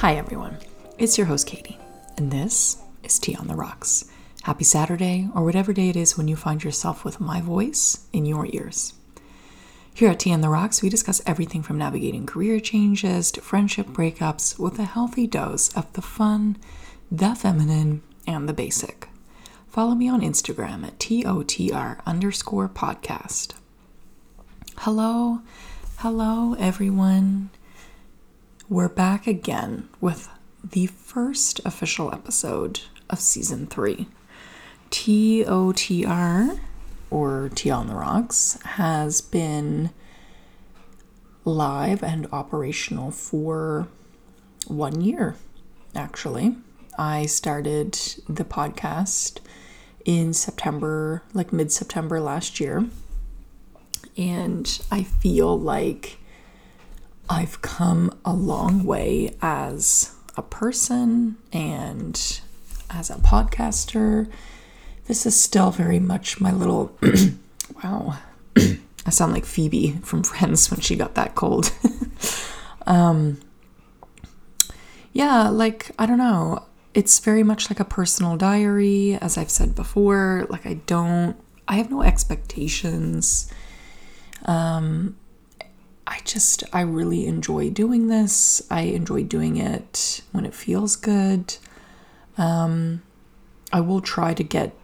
Hi, everyone. It's your host, Katie, and this is Tea on the Rocks. Happy Saturday, or whatever day it is when you find yourself with my voice in your ears. Here at Tea on the Rocks, we discuss everything from navigating career changes to friendship breakups with a healthy dose of the fun, the feminine, and the basic. Follow me on Instagram at TOTR underscore podcast. Hello, hello, everyone. We're back again with the first official episode of season three. TOTR, or Tea on the Rocks, has been live and operational for one year, actually. I started the podcast in September, like mid September last year. And I feel like I've come a long way as a person and as a podcaster. This is still very much my little wow. I sound like Phoebe from Friends when she got that cold. um yeah, like I don't know. It's very much like a personal diary as I've said before. Like I don't I have no expectations. Um I just, I really enjoy doing this. I enjoy doing it when it feels good. Um, I will try to get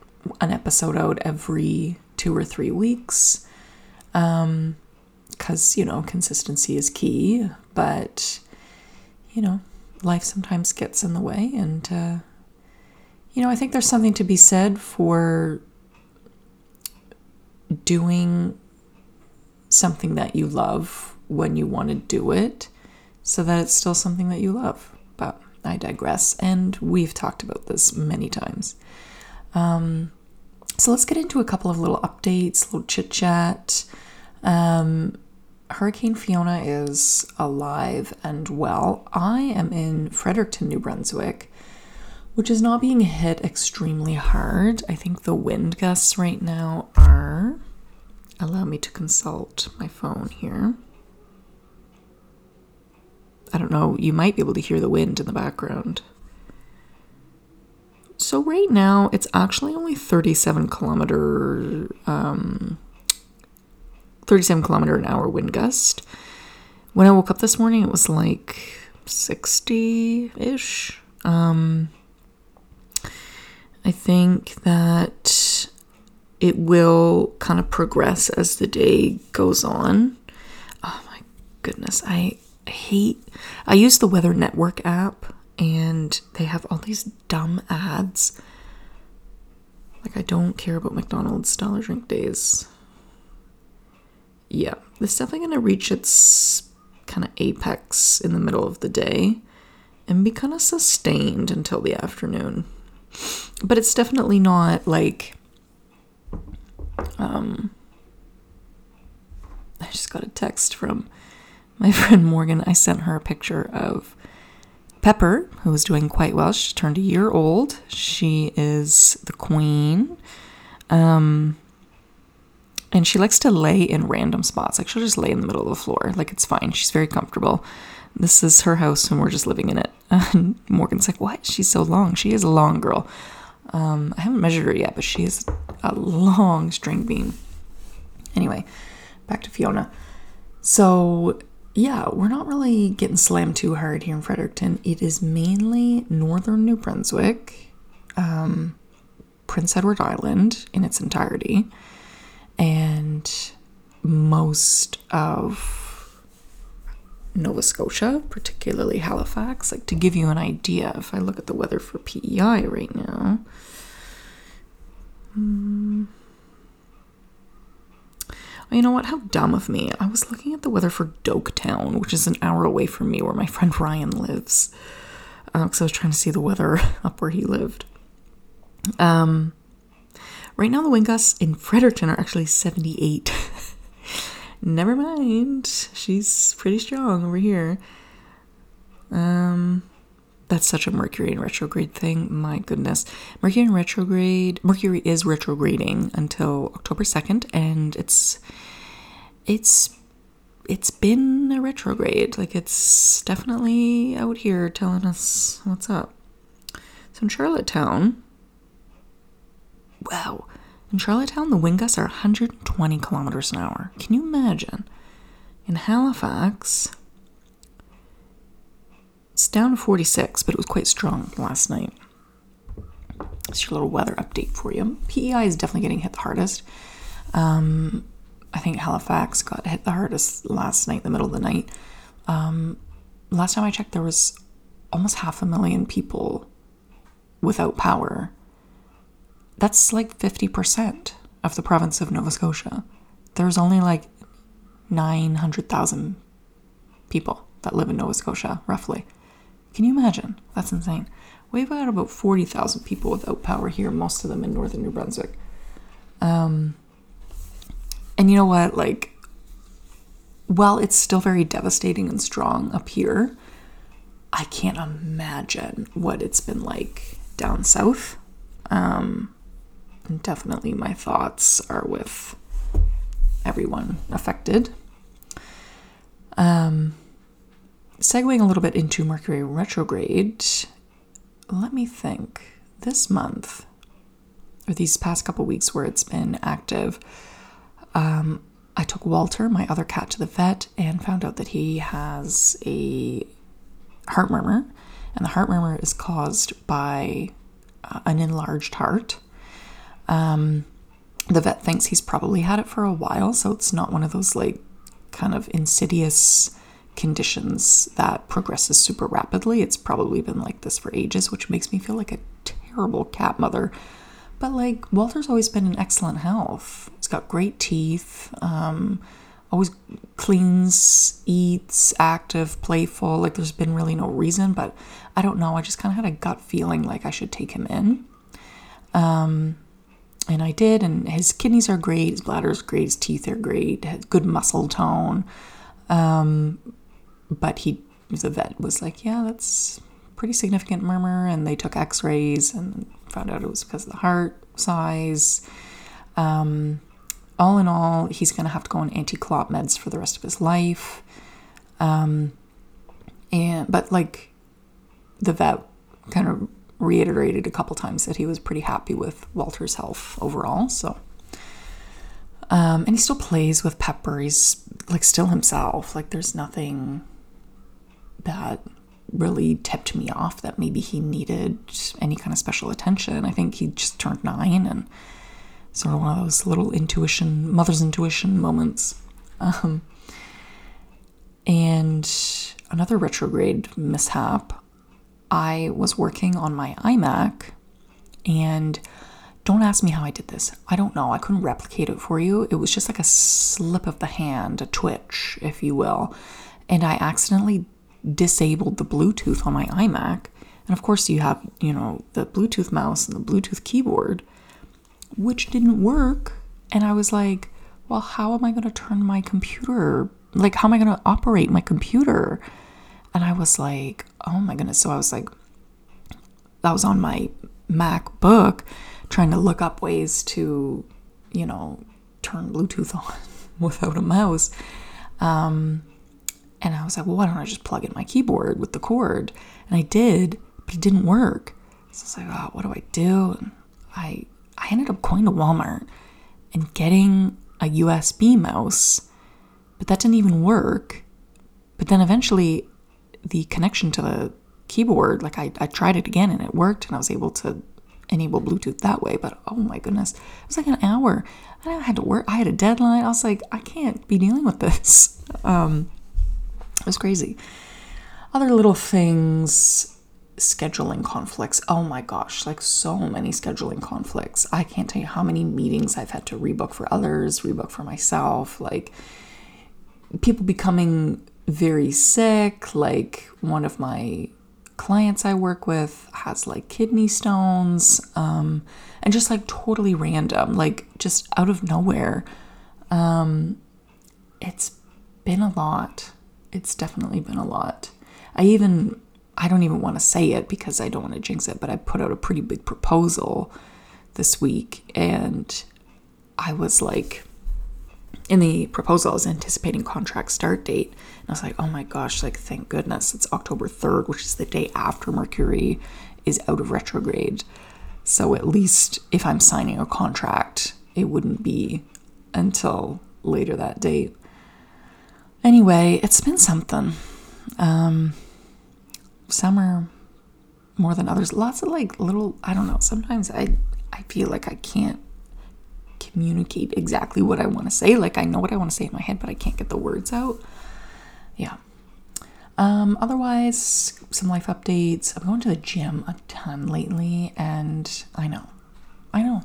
an episode out every two or three weeks. Um, because, you know, consistency is key, but, you know, life sometimes gets in the way. And, uh, you know, I think there's something to be said for doing something that you love when you want to do it so that it's still something that you love. But I digress, and we've talked about this many times. Um, so let's get into a couple of little updates, little chit chat. Um, Hurricane Fiona is alive and well. I am in Fredericton, New Brunswick, which is not being hit extremely hard. I think the wind gusts right now are. Allow me to consult my phone here. I don't know, you might be able to hear the wind in the background. So right now it's actually only 37 kilometer um 37 kilometer an hour wind gust. When I woke up this morning it was like 60-ish. Um I think that it will kind of progress as the day goes on. Oh my goodness, I hate I use the Weather Network app and they have all these dumb ads. Like I don't care about McDonald's dollar drink days. Yeah, it's definitely gonna reach its kind of apex in the middle of the day and be kind of sustained until the afternoon. But it's definitely not like um I just got a text from my friend Morgan, I sent her a picture of Pepper, who is doing quite well. She turned a year old. She is the queen. Um, and she likes to lay in random spots. Like she'll just lay in the middle of the floor. Like it's fine. She's very comfortable. This is her house and we're just living in it. And Morgan's like, What? She's so long. She is a long girl. Um, I haven't measured her yet, but she is a long string bean. Anyway, back to Fiona. So yeah, we're not really getting slammed too hard here in Fredericton. It is mainly northern New Brunswick, um, Prince Edward Island in its entirety, and most of Nova Scotia, particularly Halifax. Like to give you an idea, if I look at the weather for PEI right now. Hmm, you know what? How dumb of me. I was looking at the weather for Doaktown, which is an hour away from me where my friend Ryan lives. Because uh, I was trying to see the weather up where he lived. Um, right now, the wind gusts in Fredericton are actually 78. Never mind. She's pretty strong over here. Um, that's such a Mercury in retrograde thing. My goodness. Mercury in retrograde, Mercury is retrograding until October 2nd and it's it's it's been a retrograde. Like it's definitely out here telling us what's up. So in Charlottetown, wow, in Charlottetown, the wind gusts are 120 kilometers an hour. Can you imagine? In Halifax, it's down to 46, but it was quite strong last night. It's your little weather update for you. PEI is definitely getting hit the hardest. Um, I think Halifax got hit the hardest last night, in the middle of the night. Um, last time I checked, there was almost half a million people without power. That's like 50% of the province of Nova Scotia. There's only like 900,000 people that live in Nova Scotia, roughly. Can you imagine? That's insane. We've got about 40,000 people without power here, most of them in northern New Brunswick. Um, and you know what? Like, while it's still very devastating and strong up here, I can't imagine what it's been like down south. Um, definitely my thoughts are with everyone affected. Um, segueing a little bit into Mercury retrograde, let me think. This month, or these past couple weeks where it's been active, um, I took Walter, my other cat, to the vet and found out that he has a heart murmur, and the heart murmur is caused by uh, an enlarged heart. Um, the vet thinks he's probably had it for a while, so it's not one of those like kind of insidious conditions that progresses super rapidly. It's probably been like this for ages, which makes me feel like a terrible cat mother but like Walter's always been in excellent health. He's got great teeth, um, always cleans, eats, active, playful. Like there's been really no reason, but I don't know. I just kind of had a gut feeling like I should take him in. Um, and I did, and his kidneys are great, his bladder's great, his teeth are great, good muscle tone. Um, but he, the vet was like, yeah, that's pretty significant murmur, and they took X-rays and found out it was because of the heart size. Um, all in all, he's going to have to go on anti-clot meds for the rest of his life. Um, and but like the vet kind of reiterated a couple times that he was pretty happy with Walter's health overall. So, um, and he still plays with Pepper. He's like still himself. Like there's nothing that really tipped me off that maybe he needed any kind of special attention. I think he just turned nine and sort of one of those little intuition, mother's intuition moments. Um, and another retrograde mishap, I was working on my iMac and don't ask me how I did this. I don't know. I couldn't replicate it for you. It was just like a slip of the hand, a twitch, if you will. And I accidentally disabled the Bluetooth on my iMac. And of course, you have, you know, the Bluetooth mouse and the Bluetooth keyboard, which didn't work. And I was like, well, how am I going to turn my computer? Like, how am I going to operate my computer? And I was like, oh my goodness. So I was like, I was on my MacBook trying to look up ways to, you know, turn Bluetooth on without a mouse. Um, and I was like, well, why don't I just plug in my keyboard with the cord? And I did, but it didn't work. So I was like, oh, what do I do? And I I ended up going to Walmart and getting a USB mouse, but that didn't even work. But then eventually the connection to the keyboard, like I, I tried it again and it worked and I was able to enable Bluetooth that way. But oh my goodness, it was like an hour. And I had to work, I had a deadline. I was like, I can't be dealing with this. Um, was crazy. Other little things, scheduling conflicts. Oh my gosh, like so many scheduling conflicts. I can't tell you how many meetings I've had to rebook for others, rebook for myself. Like people becoming very sick. Like one of my clients I work with has like kidney stones, um, and just like totally random, like just out of nowhere. Um, it's been a lot it's definitely been a lot. I even I don't even want to say it because I don't want to jinx it, but I put out a pretty big proposal this week and I was like in the proposal, I was anticipating contract start date. And I was like, oh my gosh, like, thank goodness it's October 3rd, which is the day after Mercury is out of retrograde. So at least if I'm signing a contract, it wouldn't be until later that date. Anyway, it's been something. Um, summer more than others. Lots of like little, I don't know, sometimes I, I feel like I can't communicate exactly what I want to say. Like I know what I want to say in my head, but I can't get the words out. Yeah. Um, otherwise, some life updates. I'm going to the gym a ton lately, and I know, I know.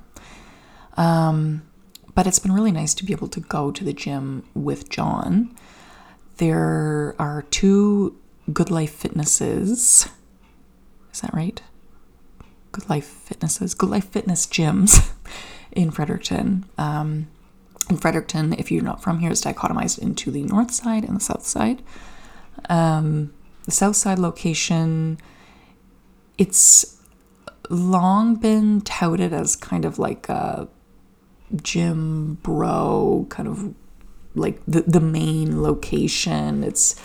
Um, but it's been really nice to be able to go to the gym with John. There are two Good Life Fitnesses. Is that right? Good Life Fitnesses, Good Life Fitness gyms in Fredericton. Um, in Fredericton, if you're not from here, it's dichotomized into the north side and the south side. Um, the south side location, it's long been touted as kind of like a gym bro, kind of like the, the main location. It's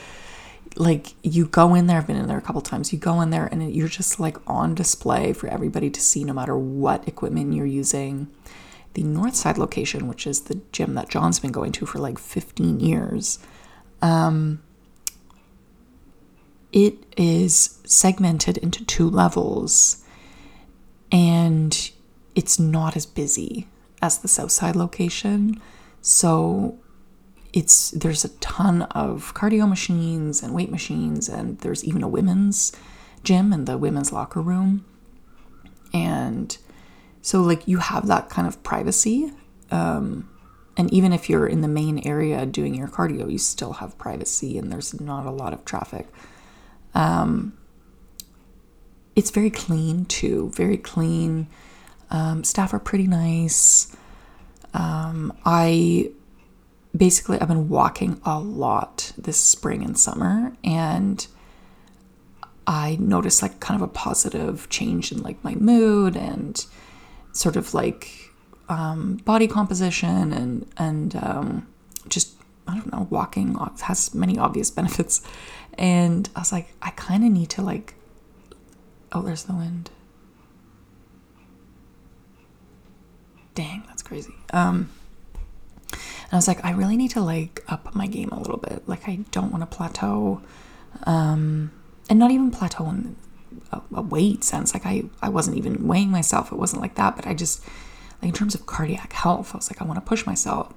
like you go in there, I've been in there a couple times, you go in there and you're just like on display for everybody to see no matter what equipment you're using. The north side location, which is the gym that John's been going to for like 15 years, um, it is segmented into two levels and it's not as busy as the south side location. So it's there's a ton of cardio machines and weight machines and there's even a women's gym and the women's locker room. And so like you have that kind of privacy um, and even if you're in the main area doing your cardio you still have privacy and there's not a lot of traffic. Um, it's very clean too very clean. Um, staff are pretty nice. Um, i basically I've been walking a lot this spring and summer and I noticed like kind of a positive change in like my mood and sort of like um, body composition and and um, just I don't know walking has many obvious benefits. And I was like I kind of need to like oh there's the wind. Dang that's crazy. Um and I was like, I really need to like up my game a little bit. Like, I don't want to plateau. Um, and not even plateau in a, a weight sense. Like, I, I wasn't even weighing myself. It wasn't like that. But I just, like, in terms of cardiac health, I was like, I want to push myself.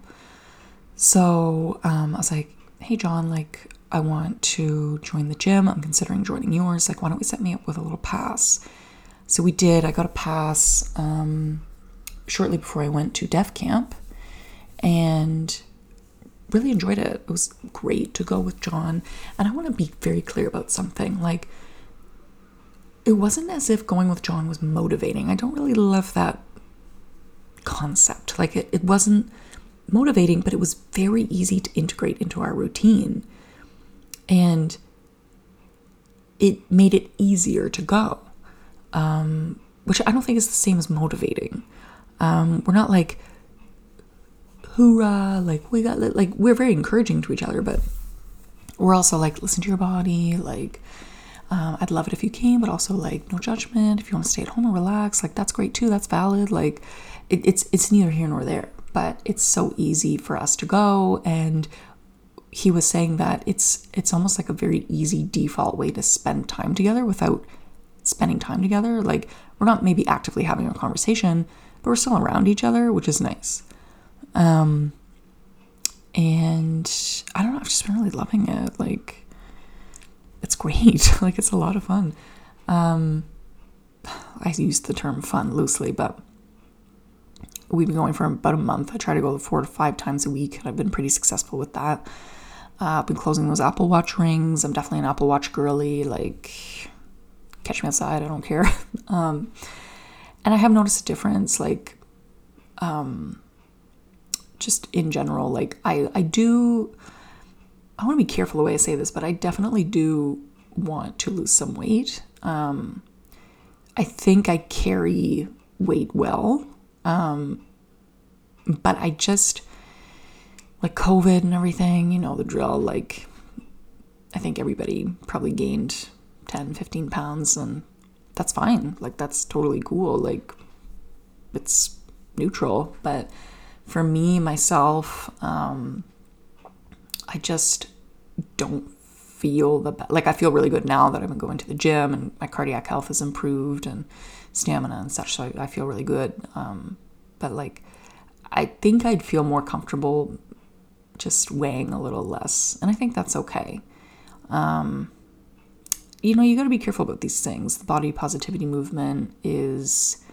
So um, I was like, hey, John, like, I want to join the gym. I'm considering joining yours. Like, why don't we set me up with a little pass? So we did. I got a pass um, shortly before I went to Def Camp and really enjoyed it. It was great to go with John. And I want to be very clear about something. Like, it wasn't as if going with John was motivating. I don't really love that concept. Like, it, it wasn't motivating, but it was very easy to integrate into our routine. And it made it easier to go, um, which I don't think is the same as motivating. Um, we're not like, hoorah, like we got like we're very encouraging to each other, but we're also like listen to your body, like um, I'd love it if you came, but also like no judgment. If you want to stay at home and relax, like that's great too. That's valid. Like it, it's it's neither here nor there, but it's so easy for us to go. And he was saying that it's it's almost like a very easy default way to spend time together without spending time together. Like we're not maybe actively having a conversation, but we're still around each other, which is nice. Um, and I don't know, I've just been really loving it. Like, it's great. like, it's a lot of fun. Um, I use the term fun loosely, but we've been going for about a month. I try to go four to five times a week, and I've been pretty successful with that. Uh, I've been closing those Apple Watch rings. I'm definitely an Apple Watch girly. Like, catch me outside, I don't care. um, and I have noticed a difference. Like, um, just in general, like I, I do, I want to be careful the way I say this, but I definitely do want to lose some weight. Um, I think I carry weight well, um, but I just, like COVID and everything, you know, the drill, like I think everybody probably gained 10, 15 pounds and that's fine. Like that's totally cool. Like it's neutral. But for me, myself, um, I just don't feel the like I feel really good now that I've been going to the gym and my cardiac health has improved and stamina and such. So I, I feel really good. Um, but like, I think I'd feel more comfortable just weighing a little less, and I think that's okay. Um, you know, you got to be careful about these things. The body positivity movement is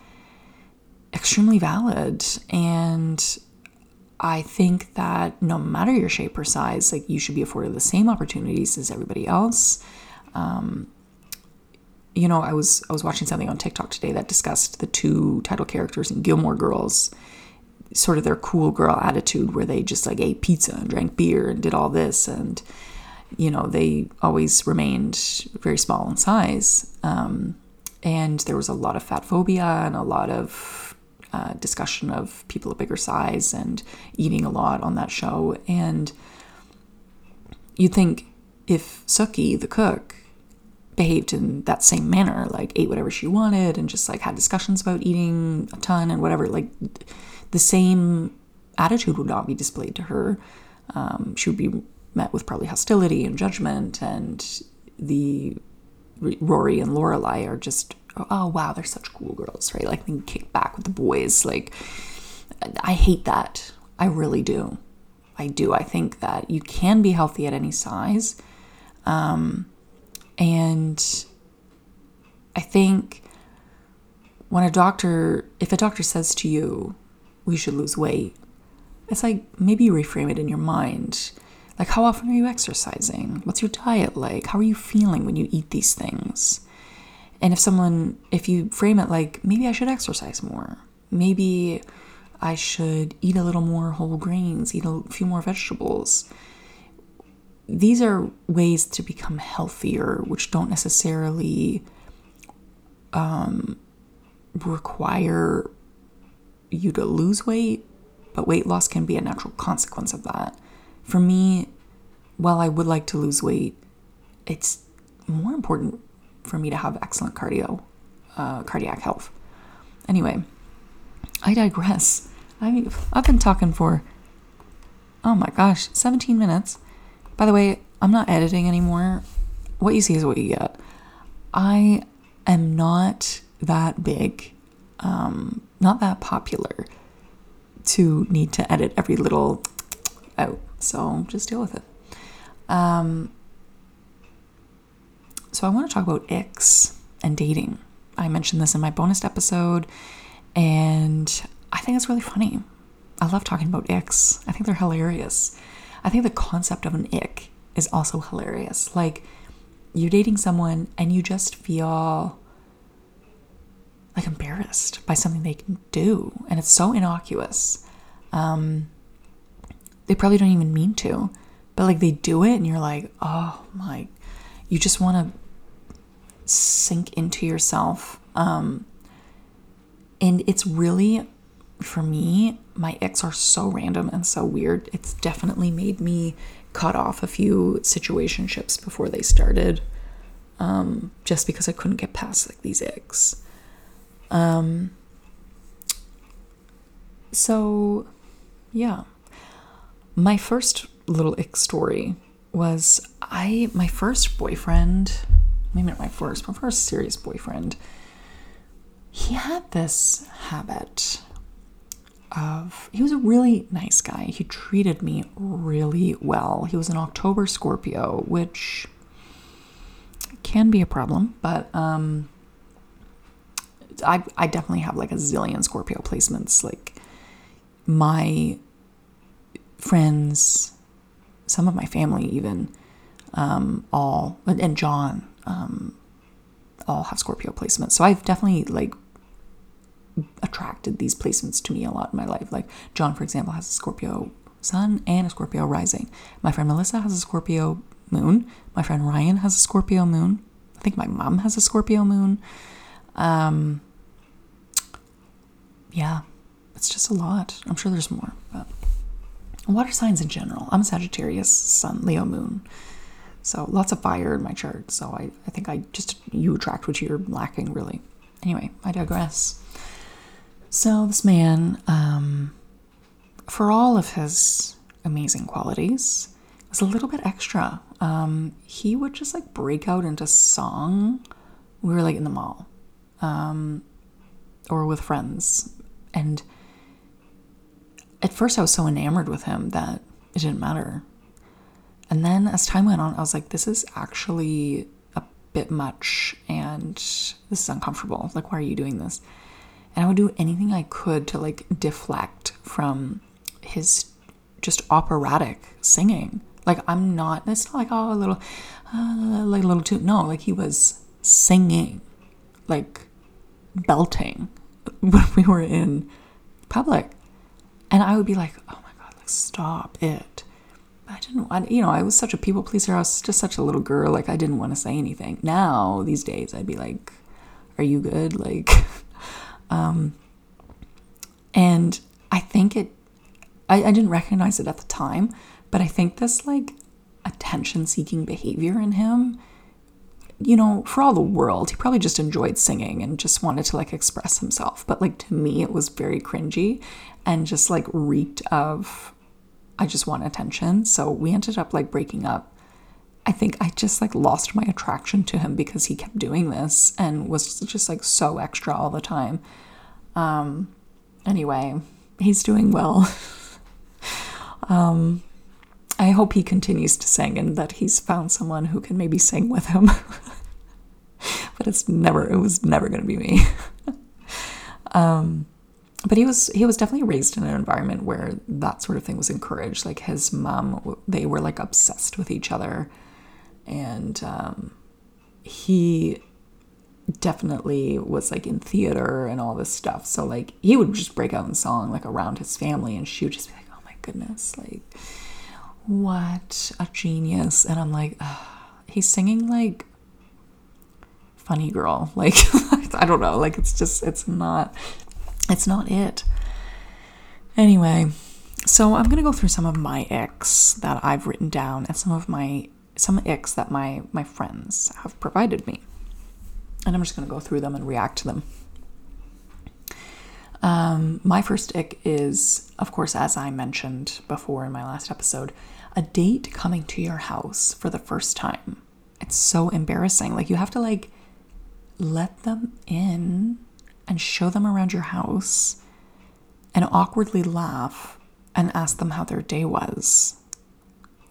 extremely valid, and I think that no matter your shape or size, like you should be afforded the same opportunities as everybody else. Um, you know, I was I was watching something on TikTok today that discussed the two title characters in Gilmore Girls, sort of their cool girl attitude, where they just like ate pizza and drank beer and did all this, and you know they always remained very small in size, um, and there was a lot of fat phobia and a lot of uh, discussion of people of bigger size and eating a lot on that show. And you'd think if Sookie, the cook, behaved in that same manner, like ate whatever she wanted and just like had discussions about eating a ton and whatever, like the same attitude would not be displayed to her. Um, she would be met with probably hostility and judgment, and the Rory and Lorelai are just oh wow, they're such cool girls, right? Like they kick back with the boys. Like I hate that. I really do. I do. I think that you can be healthy at any size. Um, and I think when a doctor, if a doctor says to you, we should lose weight, it's like maybe reframe it in your mind. Like, how often are you exercising? What's your diet like? How are you feeling when you eat these things? And if someone, if you frame it like, maybe I should exercise more, maybe I should eat a little more whole grains, eat a few more vegetables. These are ways to become healthier, which don't necessarily um, require you to lose weight, but weight loss can be a natural consequence of that. For me, while I would like to lose weight, it's more important for me to have excellent cardio, uh, cardiac health. Anyway, I digress. I, I've been talking for, oh my gosh, 17 minutes. By the way, I'm not editing anymore. What you see is what you get. I am not that big, um, not that popular to need to edit every little out. So just deal with it. Um, so I want to talk about icks and dating. I mentioned this in my bonus episode, and I think it's really funny. I love talking about icks. I think they're hilarious. I think the concept of an ick is also hilarious. Like, you're dating someone and you just feel like embarrassed by something they can do, and it's so innocuous. Um, they probably don't even mean to, but like they do it, and you're like, oh my, you just want to sink into yourself. Um, and it's really, for me, my icks are so random and so weird. It's definitely made me cut off a few situationships before they started, um, just because I couldn't get past like these icks. Um, so, yeah, my first little ick story was I my first boyfriend maybe not my first, my first serious boyfriend, he had this habit of, he was a really nice guy. He treated me really well. He was an October Scorpio, which can be a problem, but um, I, I definitely have like a zillion Scorpio placements. Like my friends, some of my family even, um, all, and John, um, all have Scorpio placements. So I've definitely like attracted these placements to me a lot in my life. Like John, for example, has a Scorpio sun and a Scorpio rising. My friend Melissa has a Scorpio moon. My friend Ryan has a Scorpio moon. I think my mom has a Scorpio moon. Um, yeah, it's just a lot. I'm sure there's more, but water signs in general. I'm a Sagittarius, Sun, Leo, Moon. So lots of fire in my chart. So I, I think I just, you attract what you're lacking, really. Anyway, I digress. So this man, um, for all of his amazing qualities, was a little bit extra. Um, he would just like break out into song. We were like in the mall um, or with friends. And at first, I was so enamored with him that it didn't matter. And then as time went on, I was like, this is actually a bit much and this is uncomfortable. Like, why are you doing this? And I would do anything I could to like deflect from his just operatic singing. Like, I'm not, it's not like, oh, a little, uh, like a little too, no, like he was singing, like belting when we were in public. And I would be like, oh my God, like, stop it. I didn't want, you know, I was such a people pleaser. I was just such a little girl. Like, I didn't want to say anything. Now, these days, I'd be like, are you good? Like, um, and I think it, I, I didn't recognize it at the time, but I think this like attention seeking behavior in him you know, for all the world, he probably just enjoyed singing and just wanted to like express himself. But like to me, it was very cringy and just like reeked of, I just want attention. So we ended up like breaking up. I think I just like lost my attraction to him because he kept doing this and was just like so extra all the time. Um, anyway, he's doing well. um, I hope he continues to sing and that he's found someone who can maybe sing with him. but it's never it was never going to be me. um, but he was he was definitely raised in an environment where that sort of thing was encouraged. Like his mom, they were like obsessed with each other, and um, he definitely was like in theater and all this stuff. So like he would just break out in song like around his family, and she would just be like, "Oh my goodness, like." what a genius. And I'm like, he's singing like funny girl. Like, I don't know. Like, it's just, it's not, it's not it. Anyway, so I'm to go through some of my icks that I've written down and some of my, some icks that my, my friends have provided me. And I'm just to go through them and react to them. Um, my first ick is, of course, as I mentioned before in my last episode, a date coming to your house for the first time. It's so embarrassing. Like you have to like let them in and show them around your house and awkwardly laugh and ask them how their day was.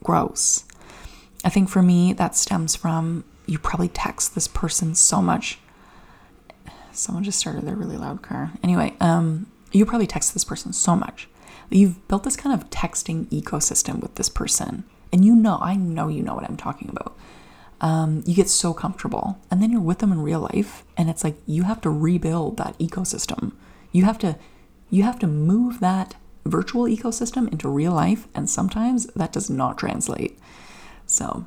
Gross. I think for me that stems from you probably text this person so much. Someone just started their really loud car. Anyway, um, you probably text this person so much You've built this kind of texting ecosystem with this person. And you know, I know you know what I'm talking about. Um, you get so comfortable. And then you're with them in real life. And it's like you have to rebuild that ecosystem. You have to you have to move that virtual ecosystem into real life. And sometimes that does not translate. So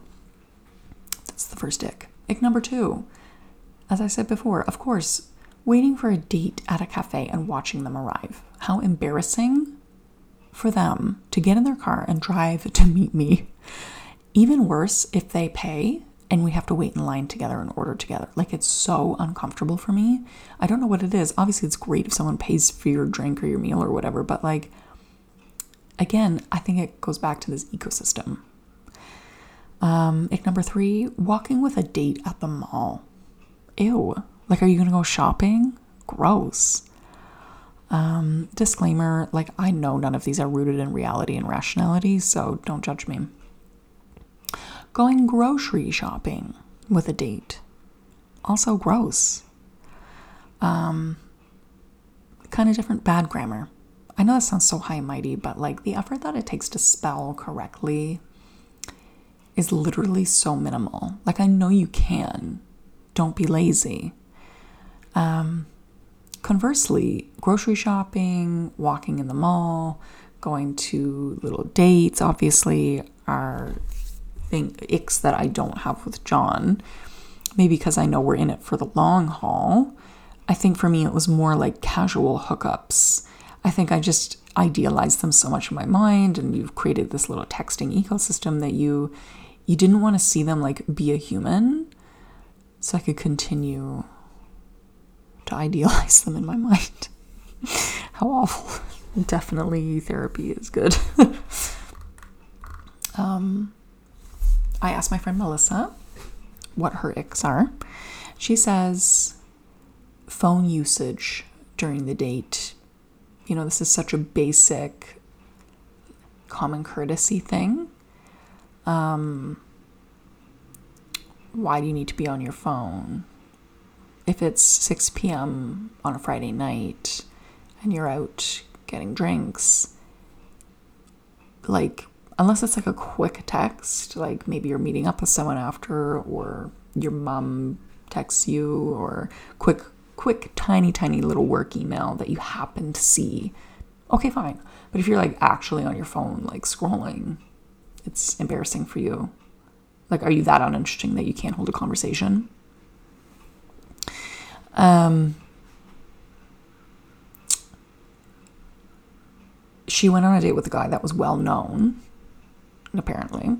that's the first ick. Ick number two. As I said before, of course, waiting for a date at a cafe and watching them arrive. How embarrassing for them to get in their car and drive to meet me. Even worse if they pay and we have to wait in line together and order together. Like it's so uncomfortable for me. I don't know what it is. Obviously, it's great if someone pays for your drink or your meal or whatever, but like, again, I think it goes back to this ecosystem. Um, ick number three, walking with a date at the mall. Ew. Like, are you gonna go shopping? Gross. Um, disclaimer like, I know none of these are rooted in reality and rationality, so don't judge me. Going grocery shopping with a date. Also gross. Um, kind of different bad grammar. I know that sounds so high and mighty, but like the effort that it takes to spell correctly is literally so minimal. Like, I know you can. Don't be lazy. Um, Conversely, grocery shopping, walking in the mall, going to little dates, obviously, are thing, icks that I don't have with John. Maybe because I know we're in it for the long haul. I think for me, it was more like casual hookups. I think I just idealized them so much in my mind, and you've created this little texting ecosystem that you you didn't want to see them like be a human, so I could continue to idealize them in my mind. How awful. Definitely therapy is good. um, I asked my friend Melissa what her icks are. She says phone usage during the date. You know, this is such a basic, common courtesy thing. Um, why do you need to be on your phone? If it's 6 p.m. on a Friday night and you're out getting drinks, like, unless it's like a quick text, like maybe you're meeting up with someone after, or your mom texts you, or quick, quick, tiny, tiny little work email that you happen to see, okay, fine. But if you're like actually on your phone, like scrolling, it's embarrassing for you. Like, are you that uninteresting that you can't hold a conversation? Um, she went on a date with a guy that was well known, apparently.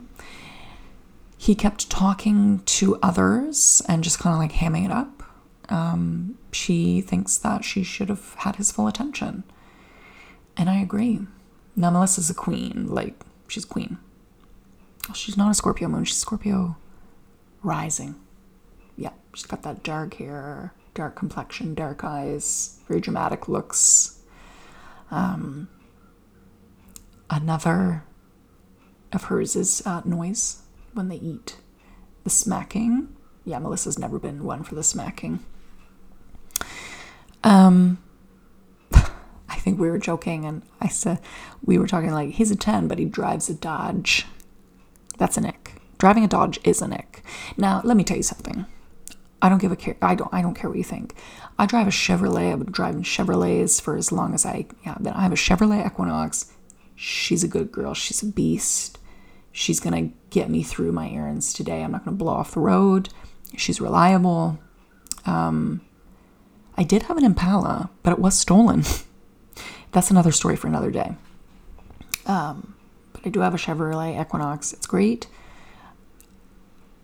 He kept talking to others and just kind of like hamming it up. Um, she thinks that she should have had his full attention. And I agree. Now, Melissa's a queen. Like, she's queen. She's not a Scorpio moon, she's Scorpio rising. Yeah, she's got that dark hair, dark complexion, dark eyes, very dramatic looks. Um, another of hers is uh, noise when they eat. The smacking. Yeah, Melissa's never been one for the smacking. Um, I think we were joking, and I said we were talking like he's a 10, but he drives a Dodge. That's an ick. Driving a Dodge is an ick. Now, let me tell you something. I don't give a care. I don't. I don't care what you think. I drive a Chevrolet. I've been driving Chevrolets for as long as I. Yeah. Then I have a Chevrolet Equinox. She's a good girl. She's a beast. She's gonna get me through my errands today. I'm not gonna blow off the road. She's reliable. Um, I did have an Impala, but it was stolen. That's another story for another day. Um, but I do have a Chevrolet Equinox. It's great.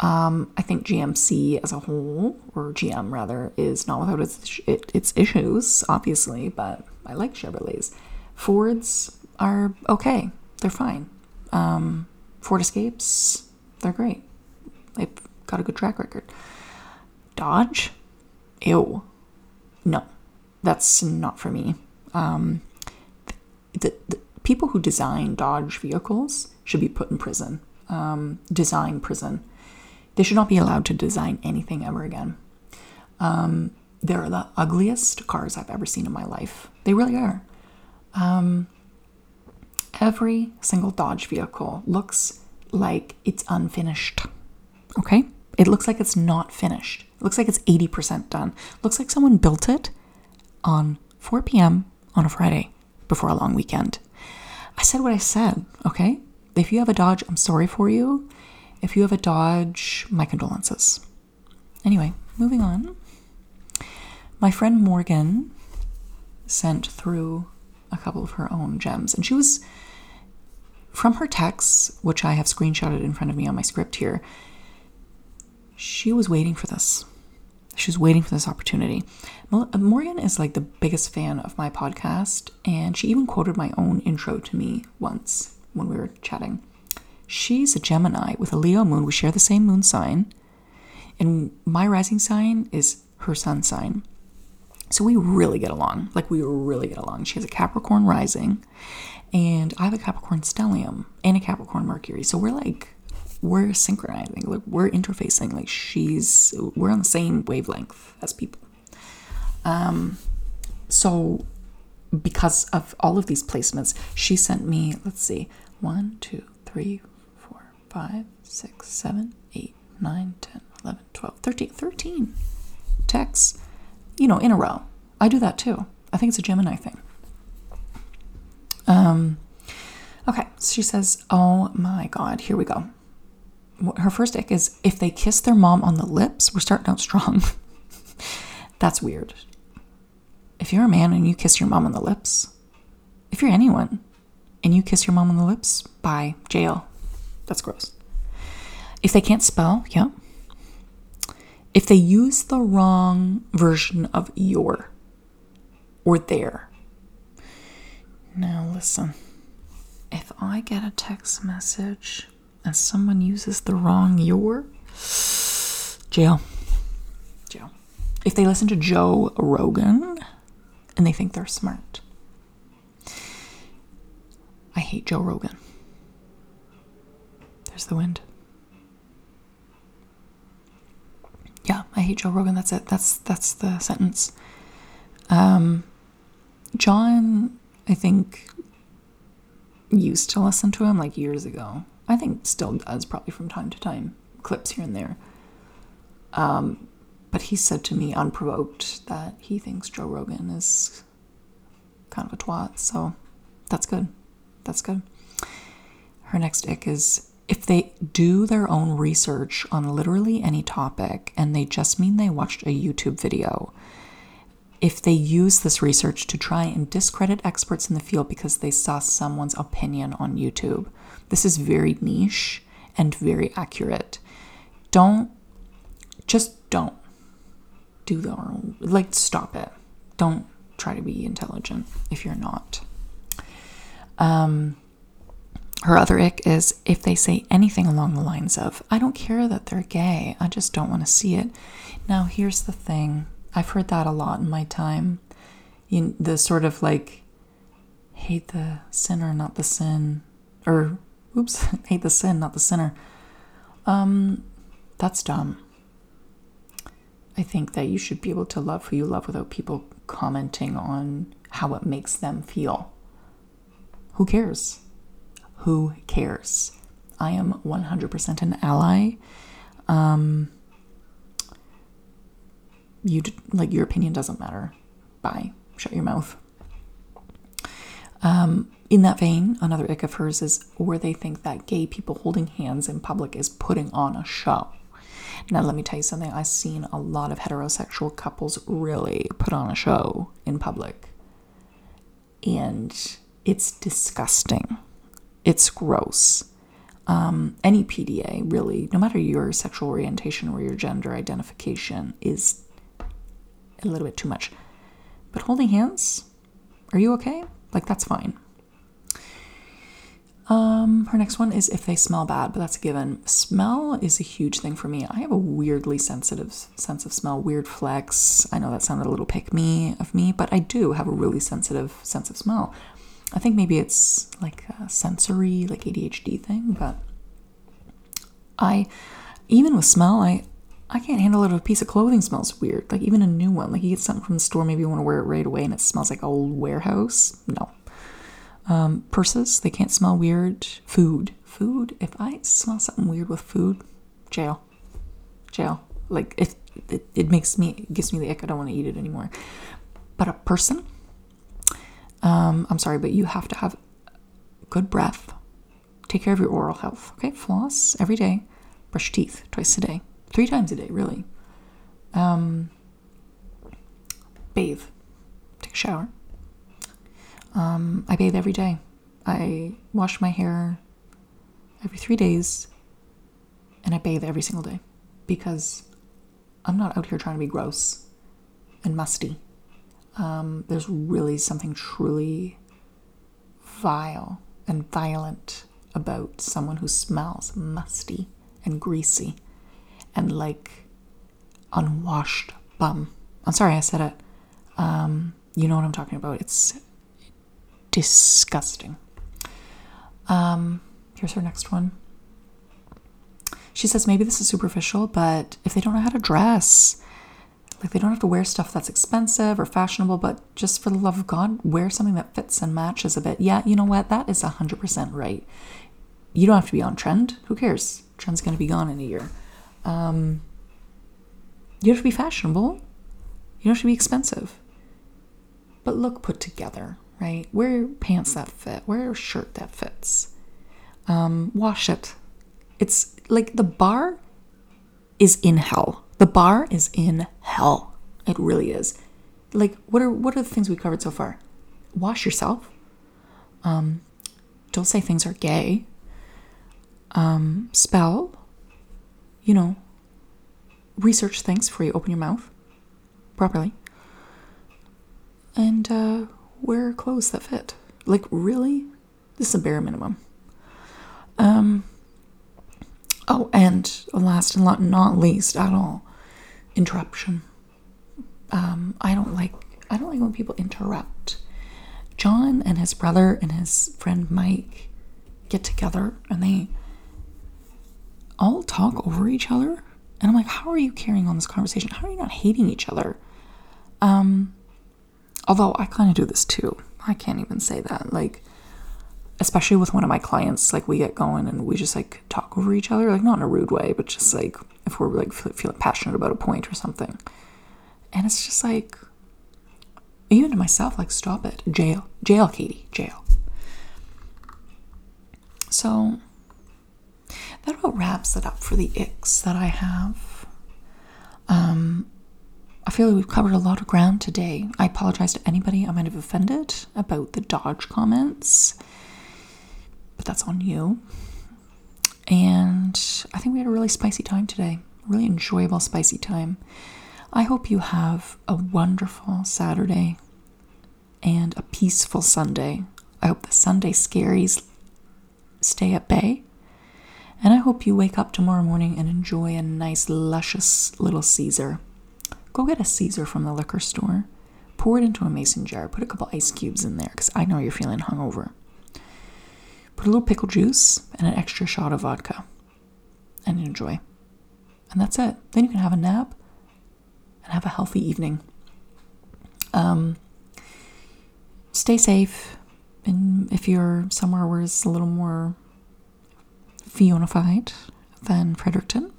Um, I think GMC as a whole, or GM rather, is not without its its issues, obviously, but I like Chevrolets. Fords are okay; they're fine. Um, Ford Escapes, they're great. They've got a good track record. Dodge, ew, no, that's not for me. Um, the, the people who design Dodge vehicles should be put in prison. Um, design prison they should not be allowed to design anything ever again. Um, they're the ugliest cars I've ever seen in my life. They really are. Um, every single Dodge vehicle looks like it's unfinished. Okay? It looks like it's not finished. It looks like it's 80% done. It looks like someone built it on 4 p.m. on a Friday before a long weekend. I said what I said, okay? If you have a Dodge, I'm sorry for you. If you have a Dodge, my condolences. Anyway, moving on. My friend Morgan sent through a couple of her own gems, and she was from her texts, which I have screenshotted in front of me on my script here. She was waiting for this. She was waiting for this opportunity. Morgan is like the biggest fan of my podcast, and she even quoted my own intro to me once when we were chatting. She's a Gemini with a Leo moon. We share the same moon sign. And my rising sign is her sun sign. So we really get along. Like we really get along. She has a Capricorn rising, and I have a Capricorn stellium and a Capricorn Mercury. So we're like, we're synchronizing. Like we're interfacing. Like she's, we're on the same wavelength as people. Um, so because of all of these placements, she sent me, let's see, one, two, three, 5, 6, 7, 8, 9, 10, 11, 12, 13, 13 texts, you know, in a row. I do that too. I think it's a Gemini thing. Um, okay, she says, Oh my God, here we go. Her first ick is if they kiss their mom on the lips, we're starting out strong. That's weird. If you're a man and you kiss your mom on the lips, If you're anyone and you kiss your mom on the lips, bye, jail. That's gross. If they can't spell, yeah. If they use the wrong version of your or their. Now, listen. If I get a text message and someone uses the wrong your, jail. Jail. If they listen to Joe Rogan and they think they're smart, I hate Joe Rogan. There's the wind. Yeah, I hate Joe Rogan. That's it. That's that's the sentence. Um, John, I think, used to listen to him like years ago. I think still does, probably from time to time, clips here and there. Um, but he said to me unprovoked that he thinks Joe Rogan is kind of a twat. So that's good. That's good. Her next ick is if they do their own research on literally any topic and they just mean they watched a YouTube video, if they use this research to try and discredit experts in the field because they saw someone's opinion on YouTube, this is very niche and very accurate. Don't, just don't do the, like, stop it. Don't try to be intelligent if you're not. Um, her other ick is if they say anything along the lines of, I don't care that they're gay, I just don't want to see it. Now, here's the thing I've heard that a lot in my time. You, the sort of like, hate the sinner, not the sin, or oops, hate the sin, not the sinner. Um, that's dumb. I think that you should be able to love who you love without people commenting on how it makes them feel. Who cares? who cares? I am 100% an ally. Um, you like your opinion doesn't matter. Bye. Shut your mouth. Um, in that vein, another ick of hers is where they think that gay people holding hands in public is putting on a show. Now, let me tell you something. I've seen a lot of heterosexual couples really put on a show in public, and it's disgusting it's gross. Um, any PDA, really, no matter your sexual orientation or your gender identification, is a little bit too much. But holding hands, are you okay? Like, that's fine. Um, her next one is if they smell bad, but that's a given. Smell is a huge thing for me. I have a weirdly sensitive sense of smell, weird flex. I know that sounded a little pick me of me, but I do have a really sensitive sense of smell. I think maybe it's like a sensory, like ADHD thing, but I, even with smell, I, I can't handle it if a piece of clothing smells weird. Like even a new one, like you get something from the store, maybe you want to wear it right away, and it smells like old warehouse. No. Um, purses, they can't smell weird. Food, food. If I smell something weird with food, jail, jail. Like if it, it makes me, it gives me the ick. I don't want to eat it anymore. But a person, um, I'm sorry, but you have to have good breath. Take care of your oral health. Okay, floss every day. Brush teeth twice a day, three times a day, really. Um, bathe. Take a shower. Um, I bathe every day. I wash my hair every three days, and I bathe every single day because I'm not out here trying to be gross and musty. Um, there's really something truly vile and violent about someone who smells musty and greasy and like unwashed bum. I'm sorry I said it. Um, you know what I'm talking about. It's disgusting. Um, here's her next one. She says maybe this is superficial, but if they don't know how to dress, like they don't have to wear stuff that's expensive or fashionable, but just for the love of God, wear something that fits and matches a bit. Yeah, you know what? That is 100% right. You don't have to be on trend. Who cares? Trend's going to be gone in a year. Um, you have to be fashionable. You don't have to be expensive. But look put together, right? Wear pants that fit. Wear a shirt that fits. Um, wash it. It's like the bar is in hell the bar is in hell. It really is. Like, what are what are the things we covered so far? Wash yourself. Um, don't say things are gay. Um, spell, you know, research things before you open your mouth properly. And uh, wear clothes that fit. Like, really? This is a bare minimum. Um, oh, and last and not least at all, interruption. Um, I don't like I don't like when people interrupt. John and his brother and his friend Mike get together and they all talk over each other. And I'm like, how are you carrying on this conversation? How are you not hating each other? Um, although I kind of do this too. I can't even say that. Like, especially with one of my clients, like we get going and we just like talk over each other, like not in a rude way, but just like if we're like feeling passionate about a point or something. And it's just like, even to myself, like, stop it. Jail. Jail, Katie. Jail. So that about wraps it up for the icks that I have. Um, I feel like we've covered a lot of ground today. I apologize to anybody I might have offended about the Dodge comments, but that's on you. And I think we had a really spicy time today, really enjoyable, spicy time. I hope you have a wonderful Saturday and a peaceful Sunday. I hope the Sunday scaries stay at bay. And I hope you wake up tomorrow morning and enjoy a nice, luscious little Caesar. Go get a Caesar from the liquor store. Pour it into a mason jar. Put a couple ice cubes in there because I know you're feeling hungover. Put a little pickle juice and an extra shot of vodka and enjoy. And that's it. Then you can have a nap and have a healthy evening. Um, stay safe. And if you're somewhere where it's a little more Fionified than Fredericton,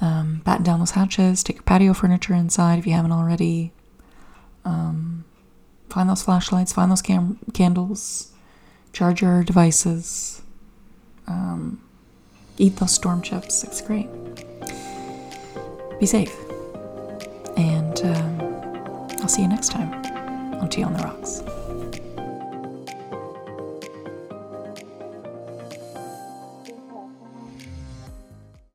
um, batten down those hatches, take your patio furniture inside if you haven't already. Um, find those flashlights, find those cam- candles, charge your devices, um, eat those storm chips. It's great. Be safe. And um, I'll see you next time on Tea on the Rocks.